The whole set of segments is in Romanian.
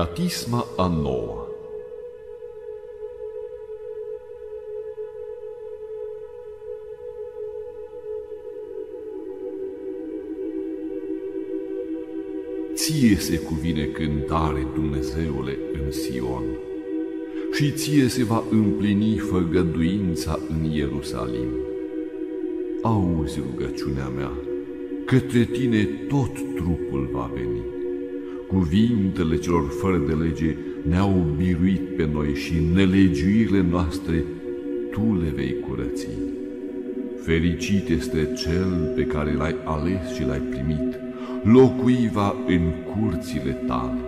Catisma a noua Ție se cuvine cântare, Dumnezeule, în Sion, și ție se va împlini făgăduința în Ierusalim. Auzi rugăciunea mea, către tine tot trupul va veni. Cuvintele celor fără de lege ne-au biruit pe noi și nelegiuirile noastre tu le vei curăți. Fericit este cel pe care l-ai ales și l-ai primit, locuiva în curțile tale.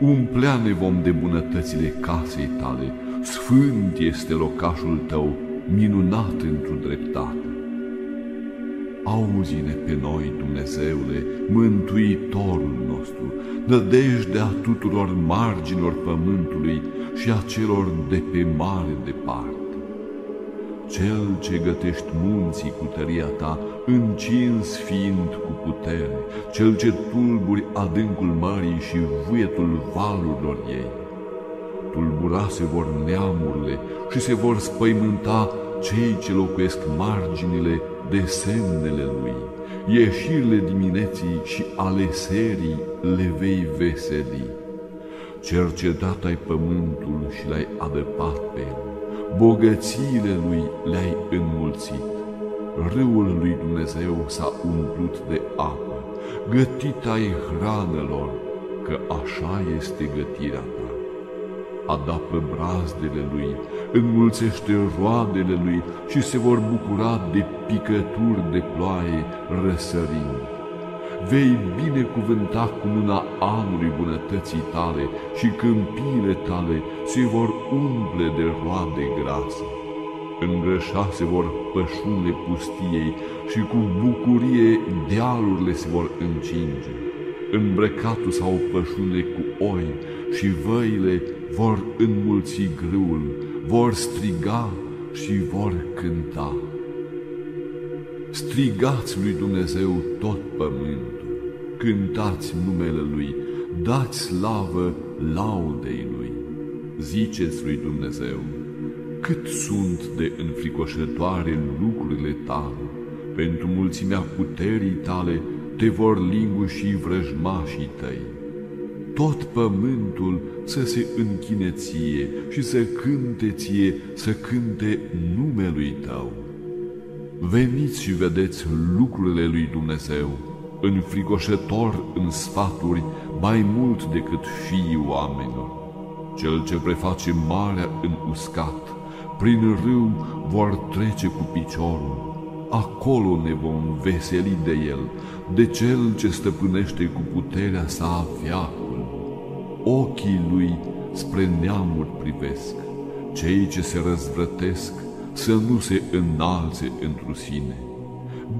Umplea-ne vom de bunătățile casei tale, sfânt este locașul tău, minunat într-o dreptate. Auzi-ne pe noi, Dumnezeule, Mântuitorul nostru, nădejdea tuturor marginilor pământului și a celor de pe mare departe. Cel ce gătești munții cu tăria ta, încins fiind cu putere, cel ce tulburi adâncul mării și vuietul valurilor ei. Tulburase vor neamurile și se vor spăimânta cei ce locuiesc marginile de semnele lui, ieșirile dimineții și ale serii le vei veseli. Cercetat ai pământul și l-ai adăpat pe el, bogățiile lui le-ai înmulțit. Râul lui Dumnezeu s-a umplut de apă, gătit ai hranelor, că așa este gătirea ta adapă brazdele lui, înmulțește roadele lui și se vor bucura de picături de ploaie răsărind. Vei binecuvânta cu luna anului bunătății tale și câmpiile tale se vor umple de roade grase. Îngrășa se vor pășunile pustiei și cu bucurie dealurile se vor încinge. Îmbrăcatul sau pășunile cu oi și văile vor înmulți grâul, vor striga și vor cânta. Strigați lui Dumnezeu tot pământul, cântați numele Lui, dați slavă laudei Lui. Ziceți lui Dumnezeu, cât sunt de înfricoșătoare lucrurile tale, pentru mulțimea puterii tale te vor linguși vrăjmașii tăi tot pământul să se închine ție și să cânte ție, să cânte numelui tău. Veniți și vedeți lucrurile lui Dumnezeu, înfricoșător în sfaturi mai mult decât fiii oamenilor. Cel ce preface marea în uscat, prin râu vor trece cu piciorul, acolo ne vom veseli de el, de cel ce stăpânește cu puterea sa viață ochii lui spre neamuri privesc, cei ce se răzvrătesc să nu se înalțe întru sine.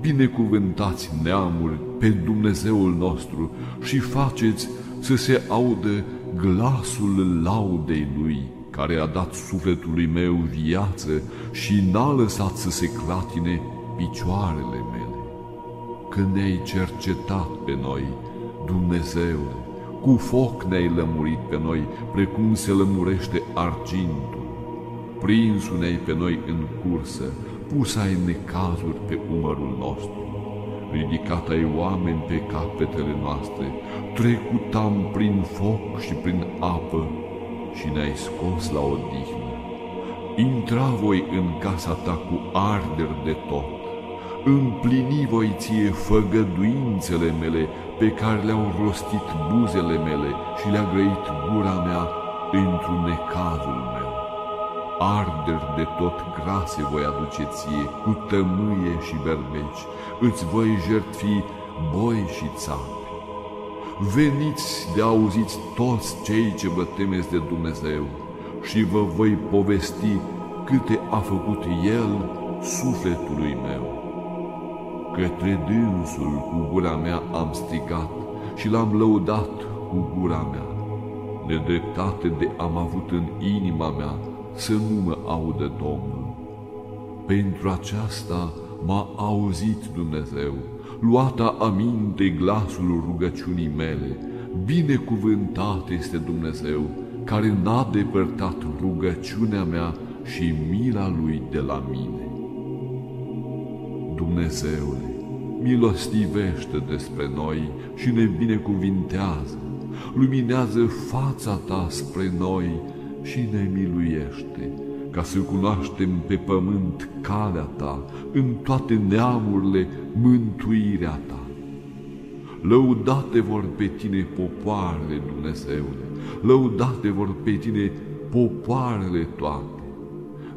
Binecuvântați neamuri pe Dumnezeul nostru și faceți să se audă glasul laudei Lui, care a dat sufletului meu viață și n-a lăsat să se clatine picioarele mele. Când ne-ai cercetat pe noi, Dumnezeule, cu foc ne-ai lămurit pe noi, precum se lămurește argintul. Prinsul ne pe noi în cursă, pus ai necazuri pe umărul nostru. Ridicat ai oameni pe capetele noastre, trecutam prin foc și prin apă și ne-ai scos la odihnă. Intra voi în casa ta cu arder de tot, împlini voi ție făgăduințele mele pe care le-au rostit buzele mele și le-a grăit gura mea într-un necazul meu. Arder de tot grase voi aduce ție, cu tămâie și berbeci, îți voi jertfi boi și țapi. Veniți de auziți toți cei ce vă temeți de Dumnezeu și vă voi povesti câte a făcut El sufletului meu. Către dânsul cu gura mea am strigat și l-am lăudat cu gura mea. Nedreptate de am avut în inima mea să nu mă audă Domnul. Pentru aceasta m-a auzit Dumnezeu, luata aminte glasul rugăciunii mele, binecuvântat este Dumnezeu, care n-a depărtat rugăciunea mea și mila Lui de la mine. Dumnezeule, milostivește despre noi și ne binecuvintează, luminează fața Ta spre noi și ne miluiește, ca să cunoaștem pe pământ calea Ta, în toate neamurile mântuirea Ta. Lăudate vor pe Tine popoarele, Dumnezeule, lăudate vor pe Tine popoarele toate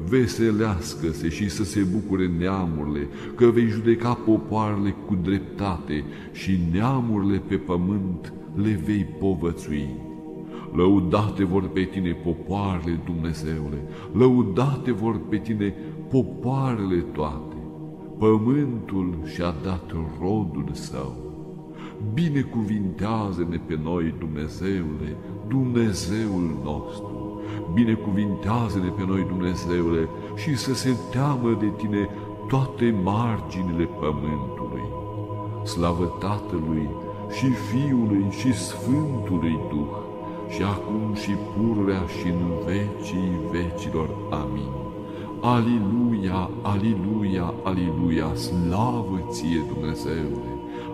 veselească-se și să se bucure neamurile, că vei judeca popoarele cu dreptate și neamurile pe pământ le vei povățui. Lăudate vor pe tine popoarele, Dumnezeule, lăudate vor pe tine popoarele toate. Pământul și-a dat rodul său. Binecuvintează-ne pe noi, Dumnezeule, Dumnezeul nostru binecuvintează-ne pe noi, Dumnezeule, și să se teamă de Tine toate marginile pământului. Slavă Tatălui și Fiului și Sfântului Duh, și acum și pururea și în vecii vecilor. Amin. Aliluia, aliluia, aliluia, slavă ție, Dumnezeule!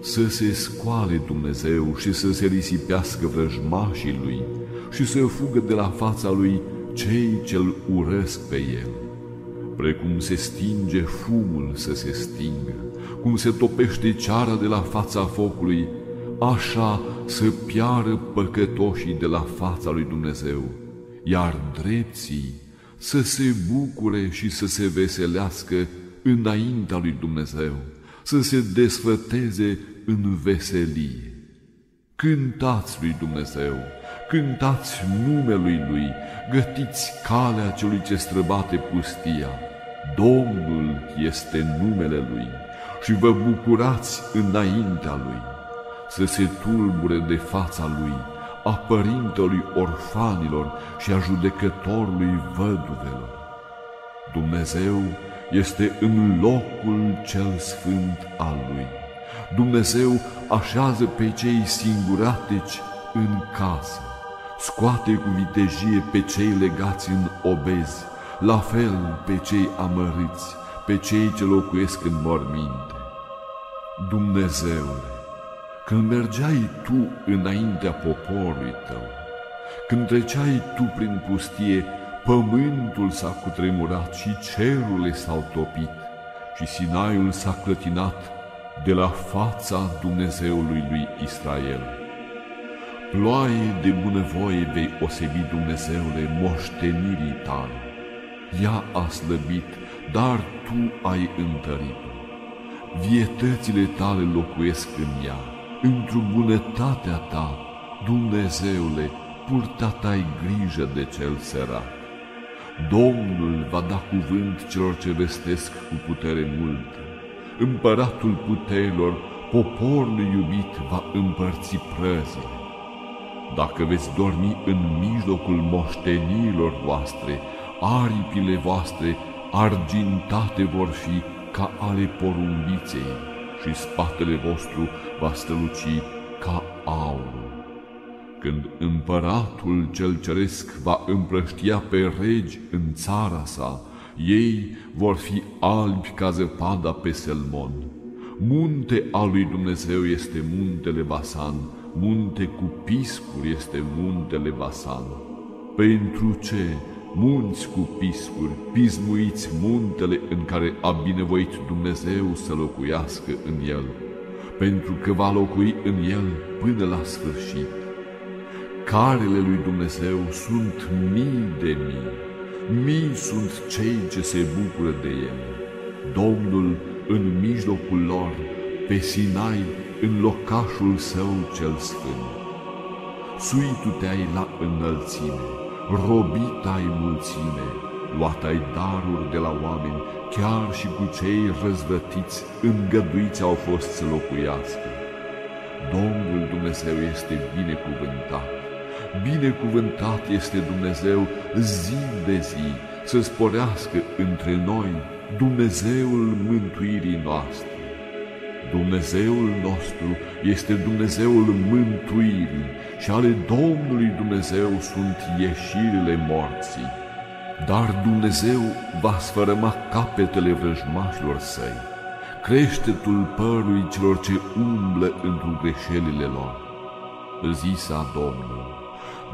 Să se scoale Dumnezeu și să se risipească vrăjmașii Lui, și să fugă de la fața lui cei ce-l urăsc pe el. Precum se stinge fumul să se stingă, cum se topește ceara de la fața focului, așa să piară păcătoșii de la fața lui Dumnezeu, iar drepții să se bucure și să se veselească înaintea lui Dumnezeu, să se desfăteze în veselie. Cântați lui Dumnezeu! cântați numelui Lui, gătiți calea celui ce străbate pustia. Domnul este numele Lui și vă bucurați înaintea Lui, să se tulbure de fața Lui, a părintelui orfanilor și a judecătorului văduvelor. Dumnezeu este în locul cel sfânt al Lui. Dumnezeu așează pe cei singuratici în casă scoate cu vitejie pe cei legați în obezi, la fel pe cei amărâți, pe cei ce locuiesc în morminte. Dumnezeule, când mergeai Tu înaintea poporului Tău, când treceai Tu prin pustie, pământul s-a cutremurat și cerurile s-au topit și Sinaiul s-a clătinat de la fața Dumnezeului lui Israel. Ploaie de bunăvoie vei osebi, Dumnezeule, moștenirii tale. Ea a slăbit, dar Tu ai întărit-o. Vietățile tale locuiesc în ea. Într-o bunătatea ta, Dumnezeule, purtat ai grijă de cel sărac. Domnul va da cuvânt celor ce vestesc cu putere multă. Împăratul puterilor, poporul iubit va împărți prăzile dacă veți dormi în mijlocul moștenirilor voastre, aripile voastre argintate vor fi ca ale porumbiței și spatele vostru va străluci ca aur. Când împăratul cel ceresc va împrăștia pe regi în țara sa, ei vor fi albi ca zăpada pe Selmon. Munte al lui Dumnezeu este muntele Basan, munte cu piscuri este muntele Basan. Pentru ce munți cu piscuri, pismuiți muntele în care a binevoit Dumnezeu să locuiască în el, pentru că va locui în el până la sfârșit. Carele lui Dumnezeu sunt mii de mii, mii sunt cei ce se bucură de el. Domnul în mijlocul lor, pe Sinai, în locașul său cel sfânt. Suitu te-ai la înălțime, robit ai mulțime, luat ai daruri de la oameni, chiar și cu cei răzvătiți, îngăduiți au fost să locuiască. Domnul Dumnezeu este binecuvântat. Binecuvântat este Dumnezeu zi de zi, să sporească între noi Dumnezeul mântuirii noastre. Dumnezeul nostru este Dumnezeul mântuirii și ale Domnului Dumnezeu sunt ieșirile morții. Dar Dumnezeu va sfărăma capetele vrăjmașilor săi, creștetul părului celor ce umblă într greșelile lor. Zisa Domnul,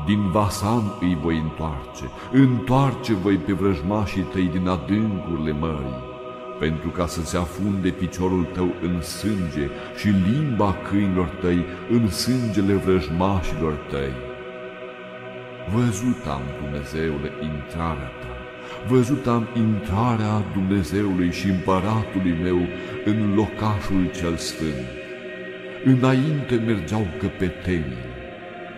din Vasan îi voi întoarce, întoarce voi pe vrăjmașii tăi din adâncurile mării, pentru ca să se afunde piciorul tău în sânge și limba câinilor tăi în sângele vrăjmașilor tăi. Văzut am, Dumnezeule, intrarea ta, văzut am intrarea Dumnezeului și împăratului meu în locașul cel sfânt. Înainte mergeau căpetenii,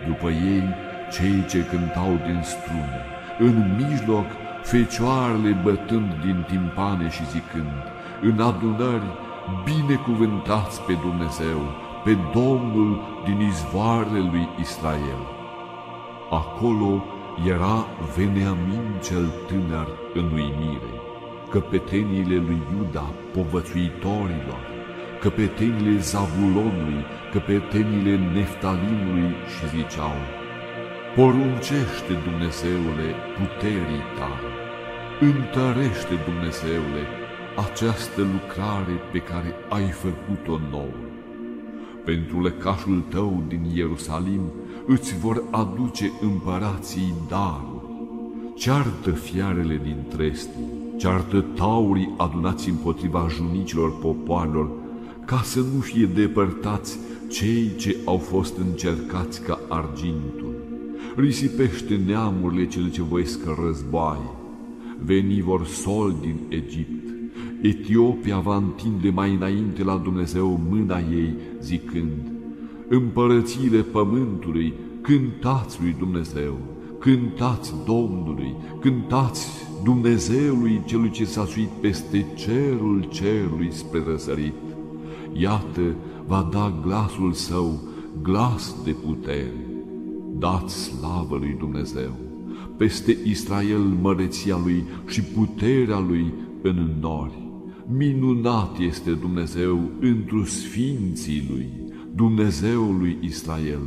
după ei cei ce cântau din strune, în mijloc fecioarele bătând din timpane și zicând, în adunări, binecuvântați pe Dumnezeu, pe Domnul din izvoarele lui Israel. Acolo era Veneamin cel tânăr în uimire, căpeteniile lui Iuda, povățuitorilor, căpeteniile Zavulonului, căpeteniile Neftalimului și ziceau, Poruncește, Dumnezeule, puterii tale, întărește, Dumnezeule, această lucrare pe care ai făcut-o nouă. Pentru lăcașul tău din Ierusalim îți vor aduce împărații daruri. Ceartă fiarele din trestii, ceartă taurii adunați împotriva junicilor popoarelor, ca să nu fie depărtați cei ce au fost încercați ca argintul risipește neamurile cele ce voiesc războaie. Veni vor sol din Egipt. Etiopia va întinde mai înainte la Dumnezeu mâna ei, zicând, Împărățiile pământului, cântați lui Dumnezeu, cântați Domnului, cântați Dumnezeului celui ce s-a suit peste cerul cerului spre răsărit. Iată, va da glasul său, glas de putere dați slavă lui Dumnezeu, peste Israel măreția lui și puterea lui în nori. Minunat este Dumnezeu întru sfinții lui, Dumnezeul lui Israel.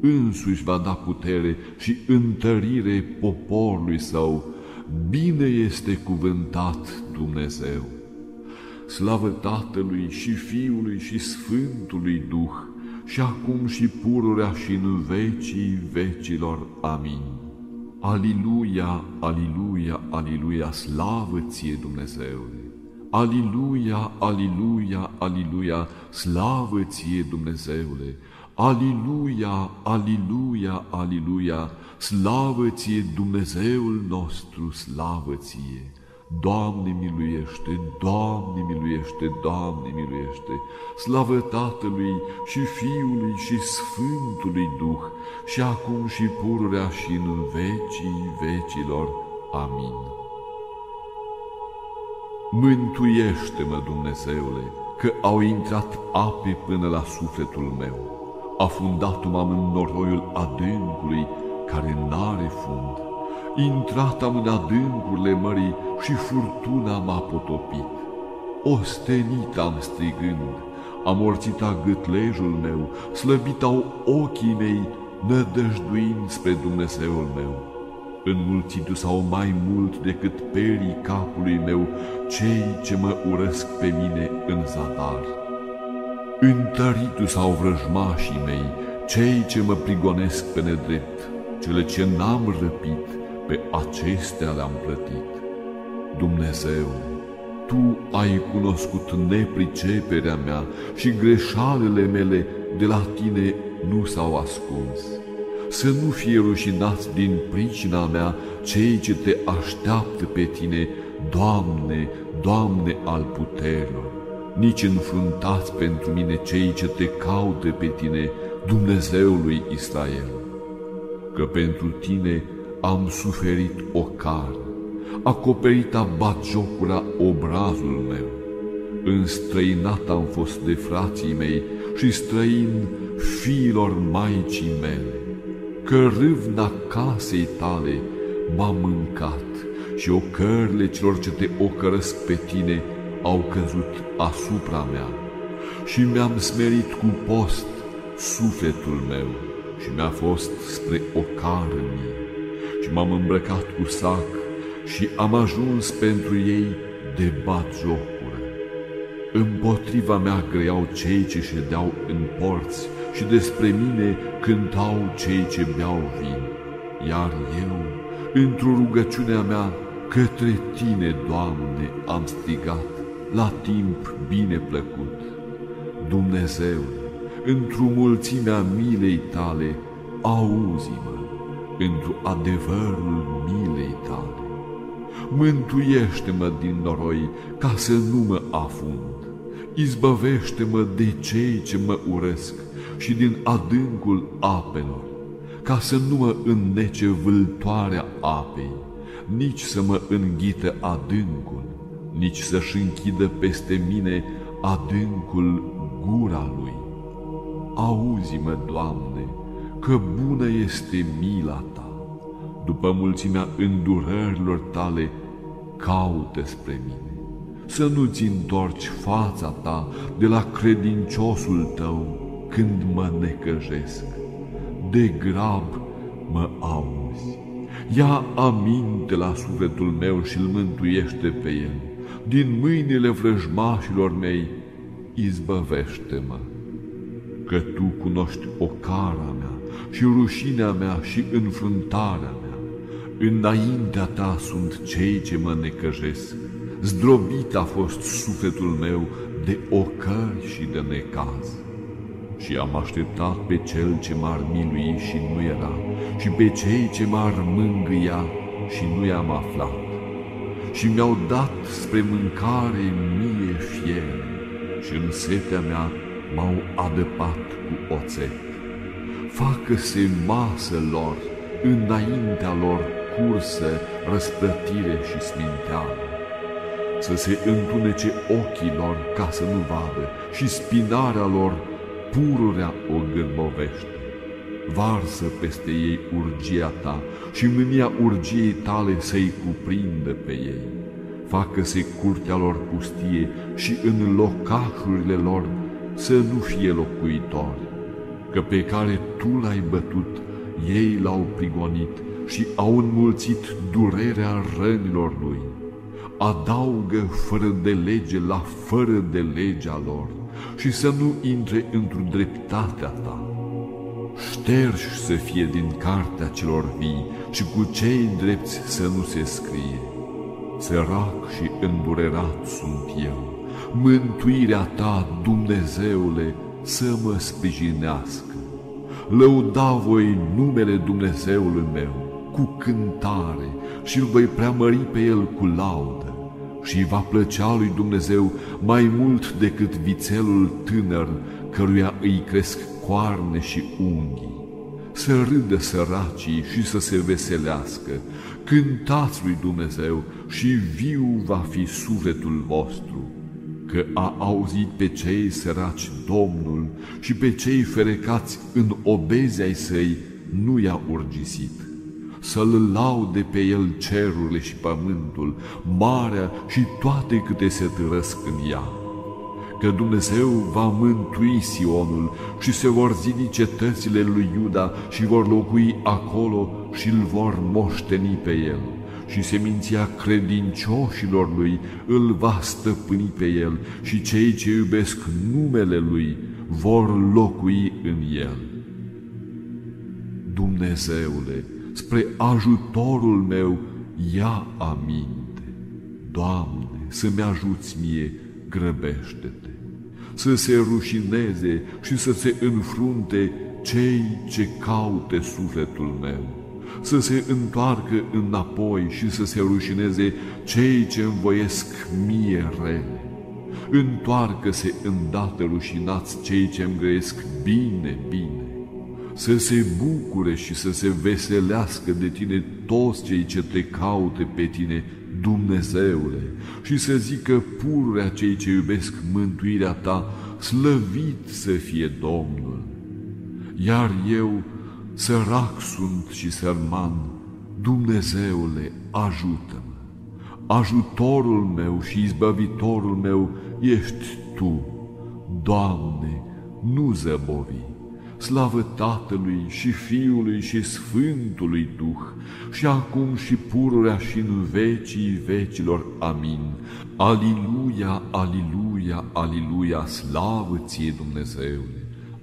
Însuși va da putere și întărire poporului său. Bine este cuvântat Dumnezeu. Slavă Tatălui și Fiului și Sfântului Duh, și acum și pururea și în vecii vecilor. Amin. Aliluia, aliluia, aliluia, slavă ție Dumnezeule! Aliluia, aliluia, aliluia, slavă ție Dumnezeule! Aliluia, aliluia, aliluia, slavă ție Dumnezeul nostru, slavă ție! Doamne miluiește, Doamne miluiește, Doamne miluiește, slavă Tatălui și Fiului și Sfântului Duh, și acum și pururea și în vecii vecilor. Amin. Mântuiește-mă, Dumnezeule, că au intrat ape până la sufletul meu. Afundat-m în noroiul adâncului care n-are fund intrat am în adâncurile mării și furtuna m-a potopit. Ostenit am strigând, amorțita gâtlejul meu, slăbit au ochii mei, nădăjduind spre Dumnezeul meu. Înmulțitu s-au mai mult decât perii capului meu cei ce mă urăsc pe mine în zadar. Întăritu s-au vrăjmașii mei, cei ce mă prigonesc pe nedrept, cele ce n-am răpit, pe acestea le-am plătit. Dumnezeu, Tu ai cunoscut nepriceperea mea și greșalele mele de la Tine nu s-au ascuns. Să nu fie rușinați din pricina mea cei ce Te așteaptă pe Tine, Doamne, Doamne al puterilor. nici înfruntați pentru mine cei ce te caută pe tine, Dumnezeului Israel, că pentru tine am suferit o cară, acoperit a batjocura obrazul meu, înstrăinat am fost de frații mei și străin fiilor maicii mele, că râvna casei tale m-a mâncat și ocările celor ce te ocărăsc pe tine au căzut asupra mea. Și mi-am smerit cu post sufletul meu și mi-a fost spre ocară mie. și m-am îmbrăcat cu sac și am ajuns pentru ei de jocură. Împotriva mea grăiau cei ce ședeau în porți și despre mine cântau cei ce beau vin, iar eu, într-o rugăciunea mea, către Tine, Doamne, am strigat la timp bine plăcut. Dumnezeu, într-o mulțimea milei Tale, auzi-mă, într adevărul milei Tale. Mântuiește-mă din noroi ca să nu mă afund. Izbăvește-mă de cei ce mă urăsc și din adâncul apelor, ca să nu mă înnece vâltoarea apei, nici să mă înghită adâncul, nici să-și închidă peste mine adâncul gura lui. Auzi-mă, Doamne, că bună este mila Ta. După mulțimea îndurărilor Tale, caută spre mine. Să nu-ți întorci fața Ta de la credinciosul Tău când mă necăjesc. De grab mă auzi. Ia aminte la sufletul meu și îl mântuiește pe el. Din mâinile vrăjmașilor mei, izbăvește-mă. Că Tu cunoști ocara mea și rușinea mea și înfruntarea mea. Înaintea Ta sunt cei ce mă necăjesc. Zdrobit a fost sufletul meu de ocări și de necaz și am așteptat pe cel ce m-ar milui și nu era, și pe cei ce m-ar mângâia și nu i-am aflat. Și mi-au dat spre mâncare mie fiere, și în setea mea m-au adăpat cu oțet. Facă-se masă lor, înaintea lor cursă, răsplătire și sminteală să se întunece ochii lor ca să nu vadă și spinarea lor pururea o gârbovește. Varsă peste ei urgia ta și mânia urgiei tale să-i cuprindă pe ei. Facă-se curtea lor pustie și în locașurile lor să nu fie locuitori, că pe care tu l-ai bătut, ei l-au prigonit și au înmulțit durerea rănilor lui. Adaugă fără de lege la fără de legea lor și să nu intre într-o dreptatea ta. Șterși să fie din cartea celor vii și cu cei drepți să nu se scrie. Sărac și îndurerat sunt eu, mântuirea ta, Dumnezeule, să mă sprijinească. Lăuda voi numele Dumnezeului meu cu cântare și îl voi preamări pe el cu laudă și va plăcea lui Dumnezeu mai mult decât vițelul tânăr căruia îi cresc coarne și unghii. Să râdă săracii și să se veselească, cântați lui Dumnezeu și viu va fi sufletul vostru, că a auzit pe cei săraci Domnul și pe cei ferecați în obezi ai săi nu i-a urgisit să-L laude pe El cerurile și pământul, marea și toate câte se târăsc în ea. Că Dumnezeu va mântui Sionul și se vor zidi cetățile lui Iuda și vor locui acolo și îl vor moșteni pe el și seminția credincioșilor lui îl va stăpâni pe el și cei ce iubesc numele lui vor locui în el. Dumnezeule, spre ajutorul meu, ia aminte. Doamne, să-mi ajuți mie, grăbește-te, să se rușineze și să se înfrunte cei ce caute sufletul meu, să se întoarcă înapoi și să se rușineze cei ce învoiesc mie rele, întoarcă-se îndată rușinați cei ce-mi grăiesc bine, bine. Să se bucure și să se veselească de tine toți cei ce te caute pe tine, Dumnezeule, și să zică pururea cei ce iubesc mântuirea ta, slăvit să fie Domnul. Iar eu, sărac sunt și sărman, Dumnezeule, ajută-mă! Ajutorul meu și izbăvitorul meu ești Tu, Doamne, nu zăbovi! Slavă Tatălui și Fiului și Sfântului Duh, și acum și pururea și în vecii vecilor. Amin. Aliluia, aliluia, aliluia, slavă ție Dumnezeule!